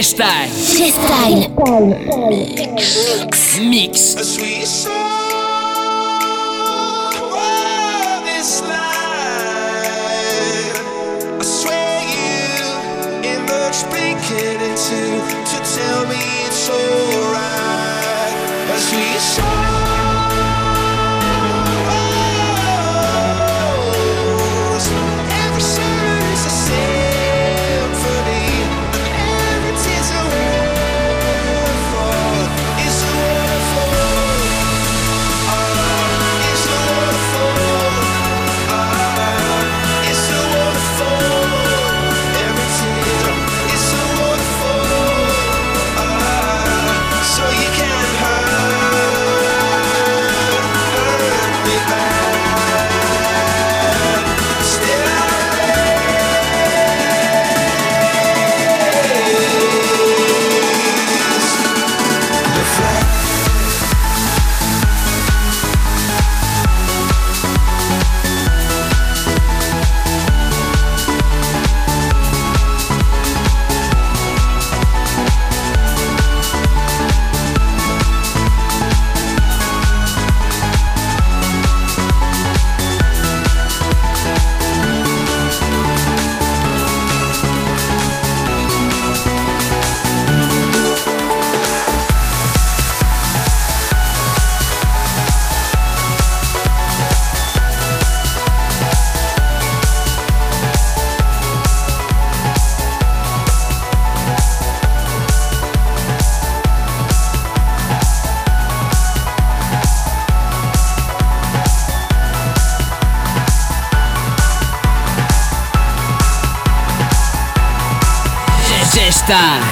G-Style. G-Style. Mix. Mix. Ibiza.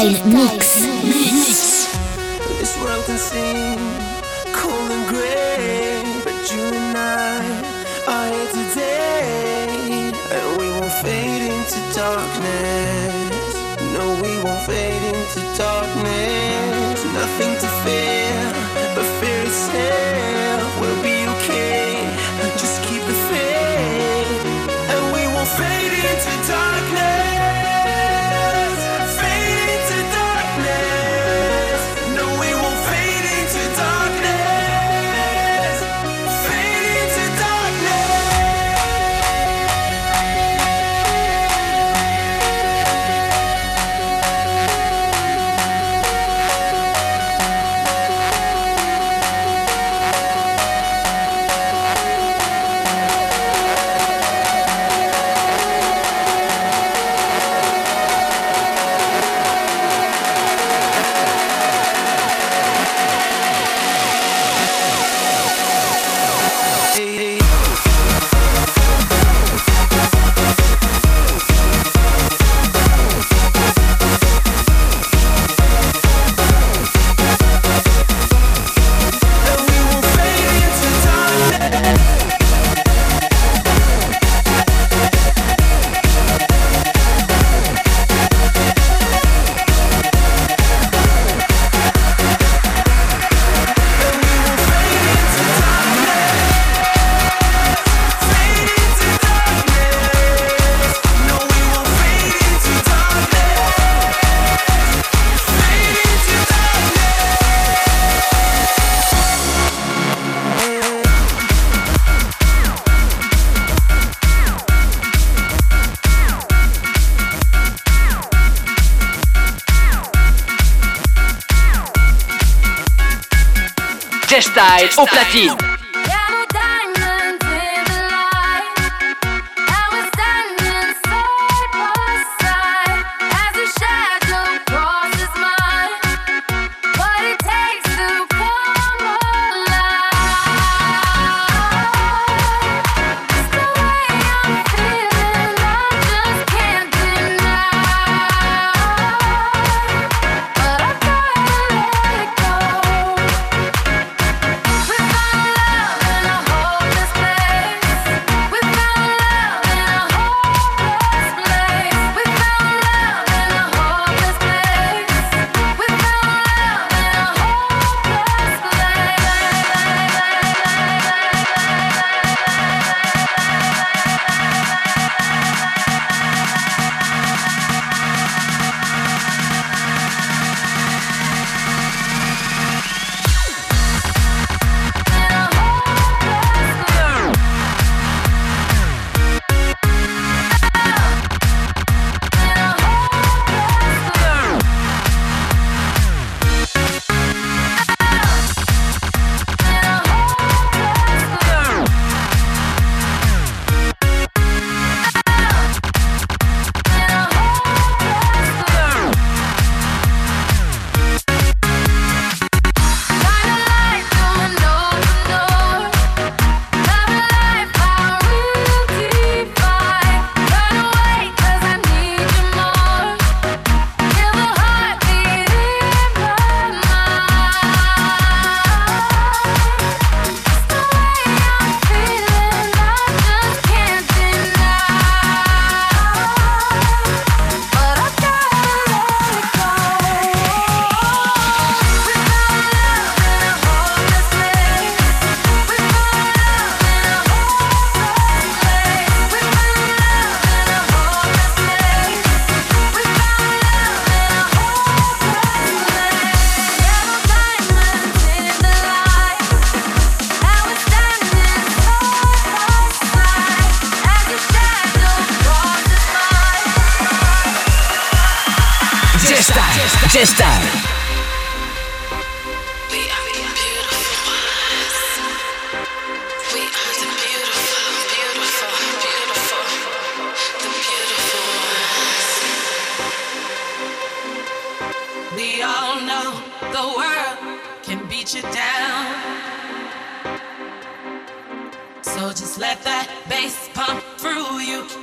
Style Mix. This world can seem cold and gray, but you and I are here today, and we won't fade into darkness. No, we won't fade into darkness. Au platine.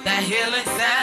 That healing sound.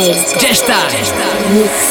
Israel. Ya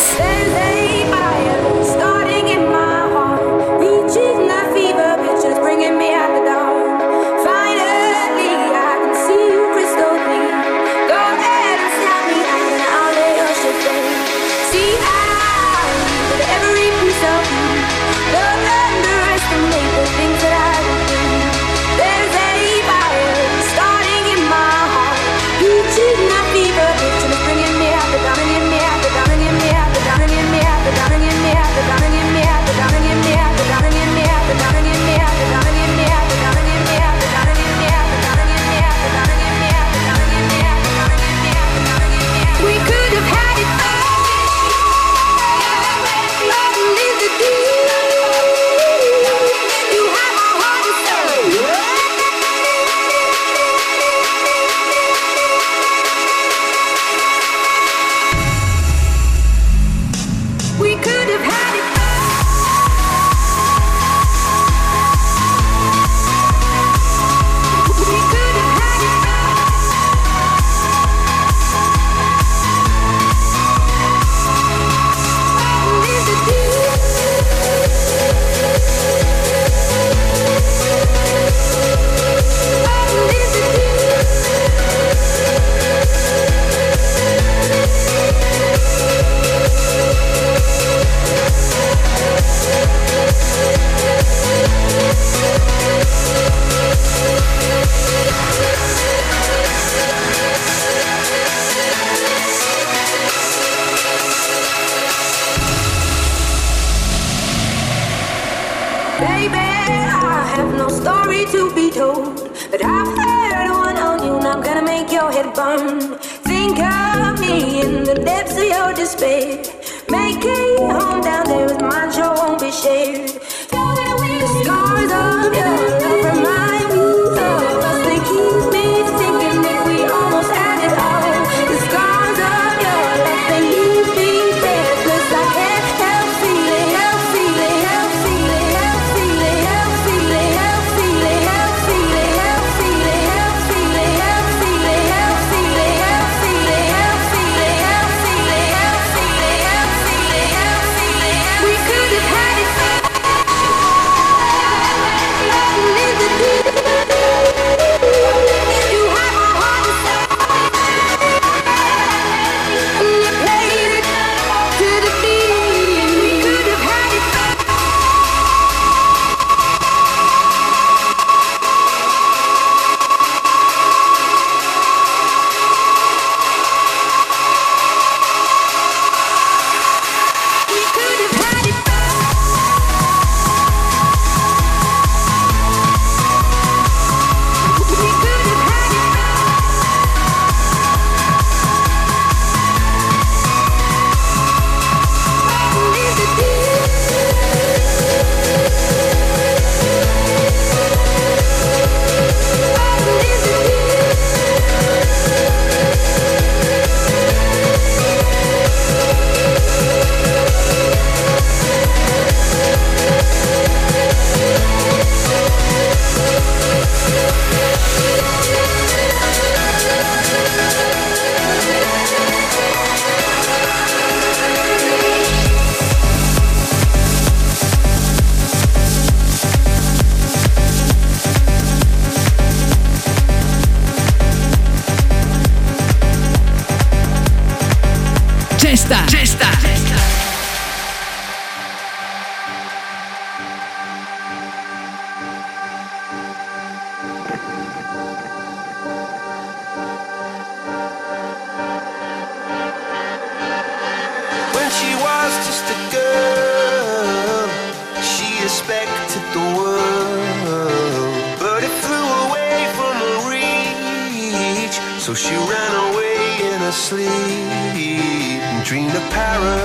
respected the world, but it flew away from her reach. So she ran away in her sleep and dreamed of para,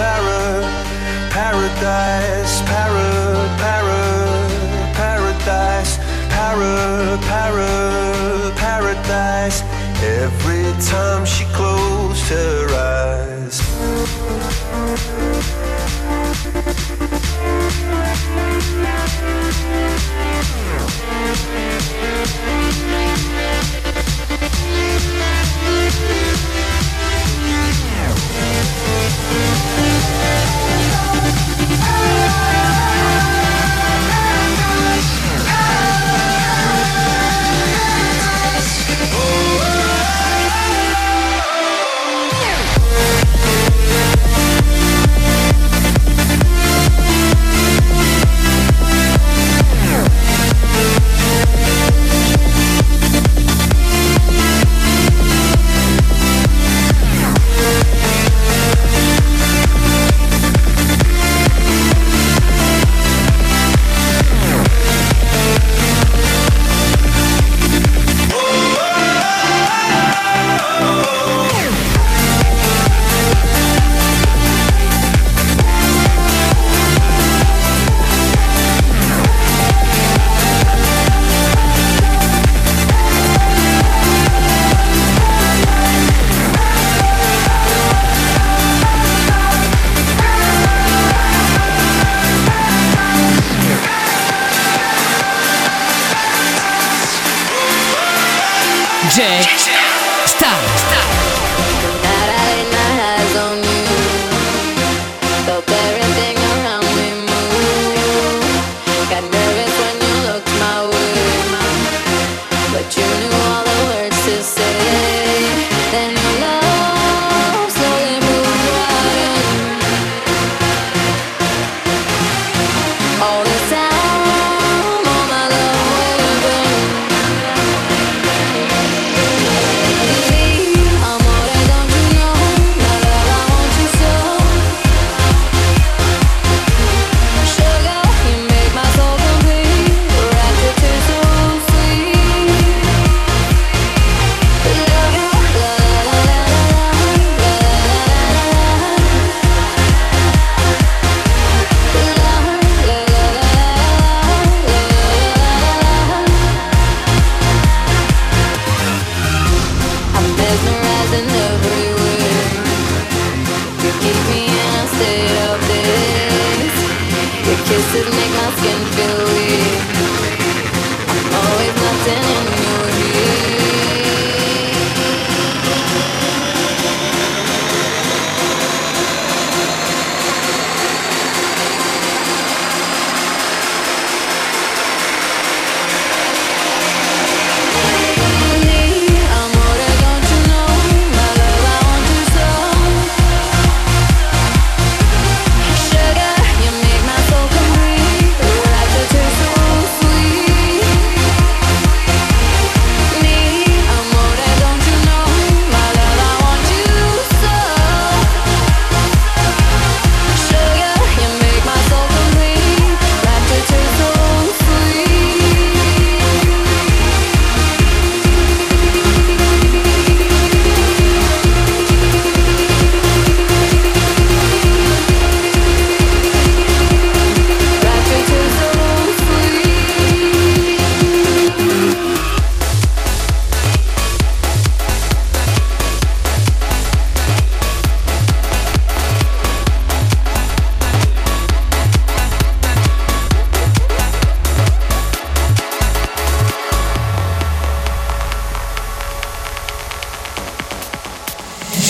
para, paradise, para, para, paradise, para, para, paradise. Every time she closed her eyes. Yeah. DJ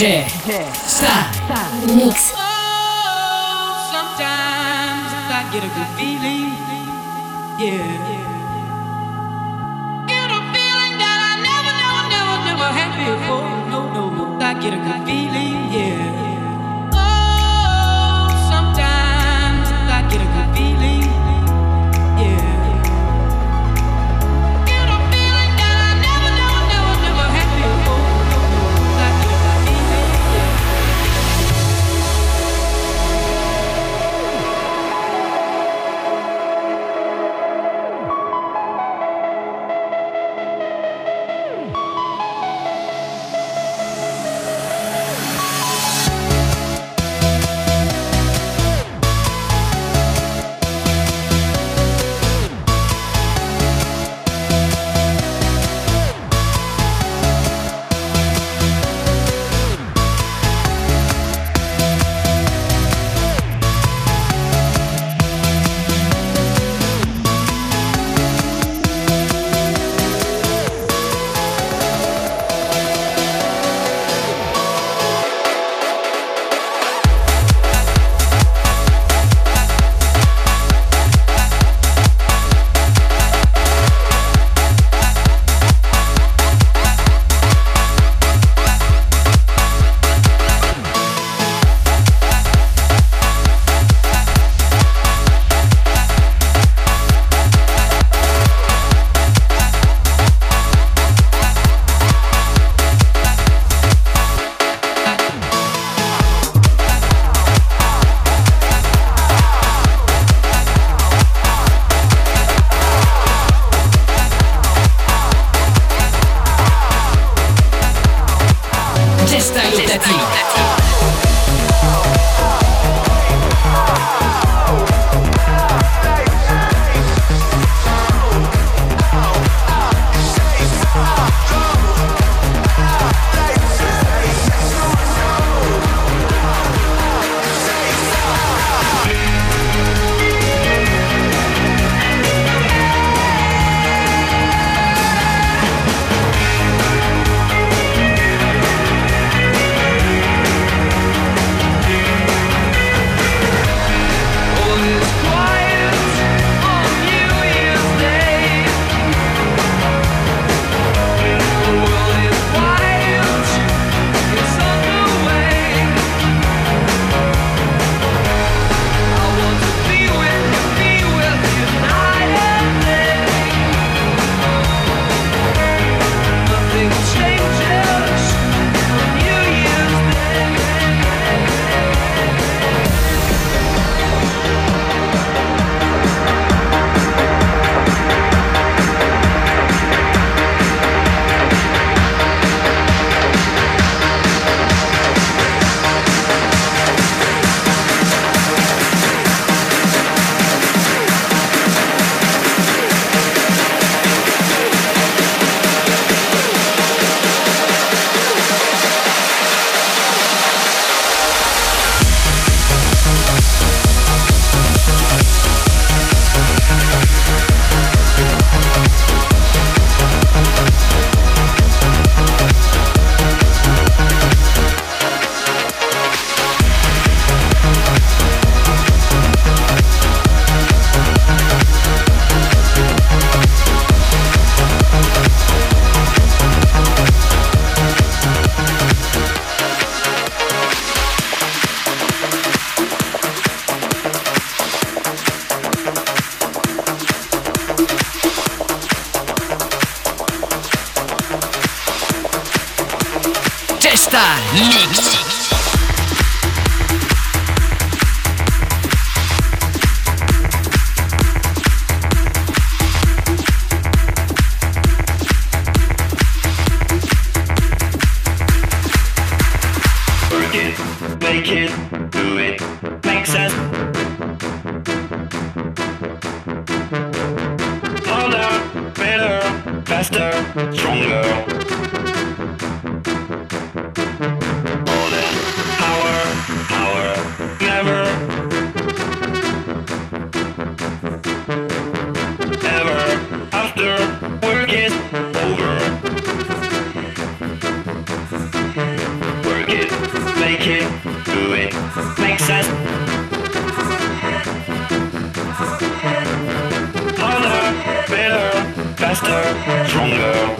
DJ Work it over. Work it, make it, do it, make sense. Harder, better, faster, stronger.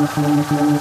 Can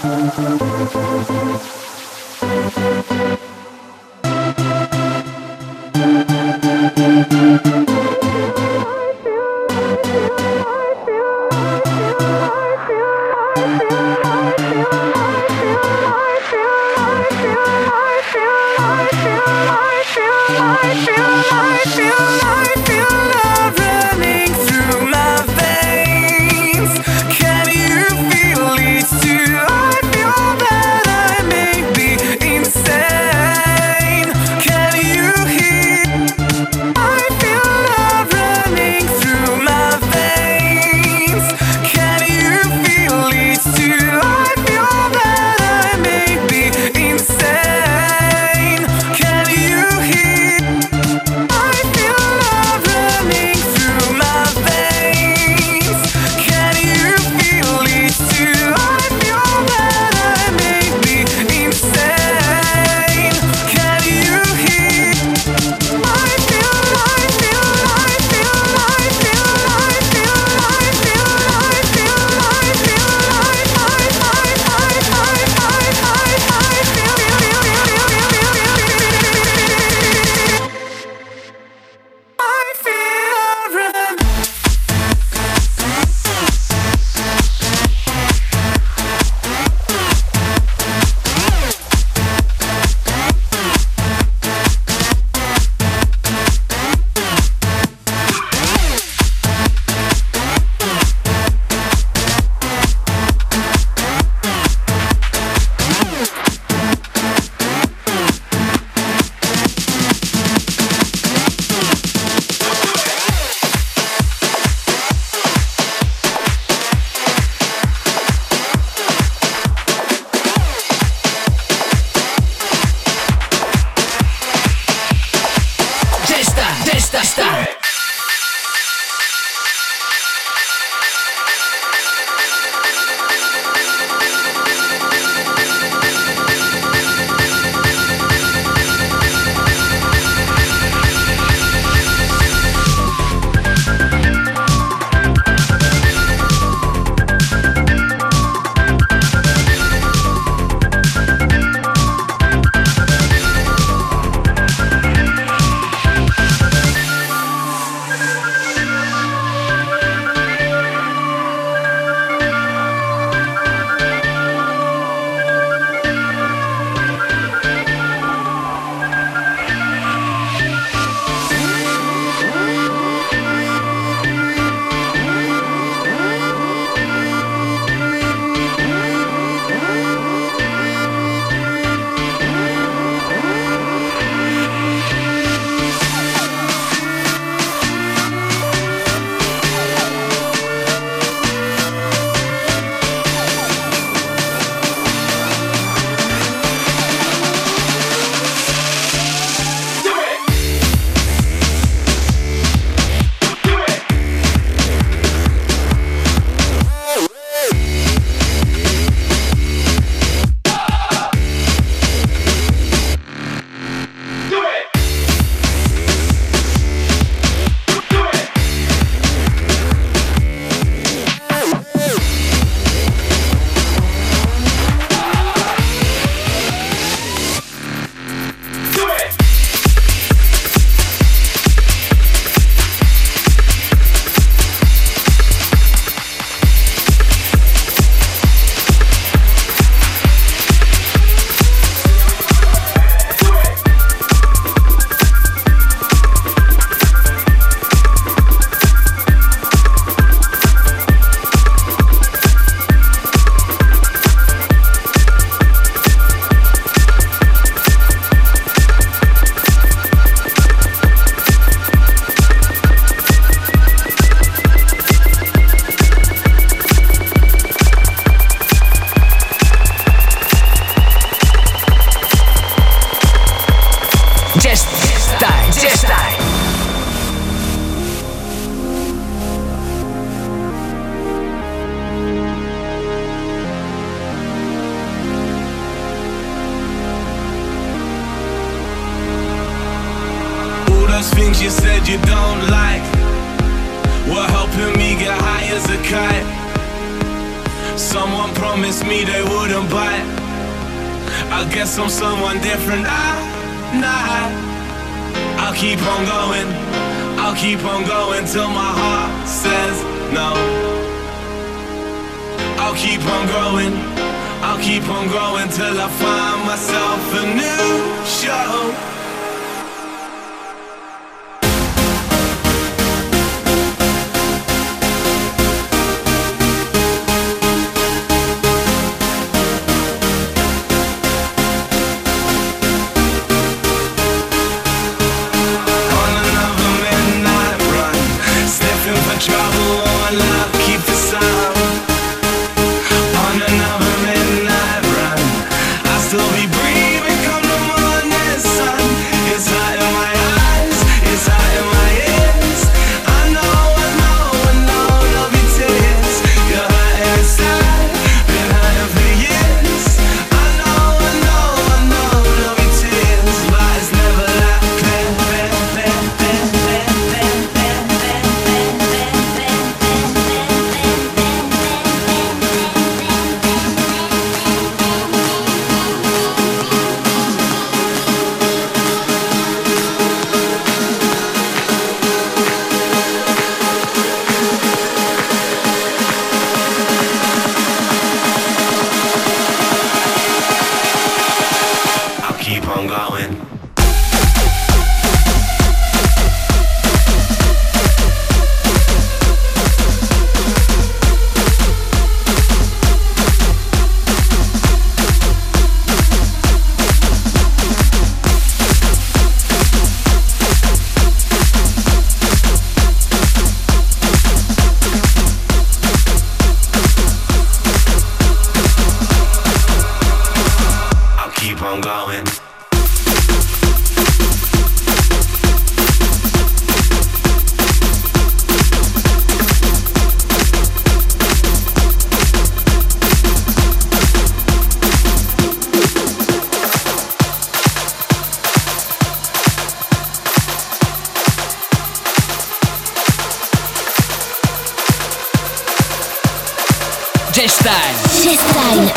J-Style G-Style.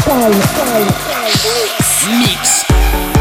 Mix.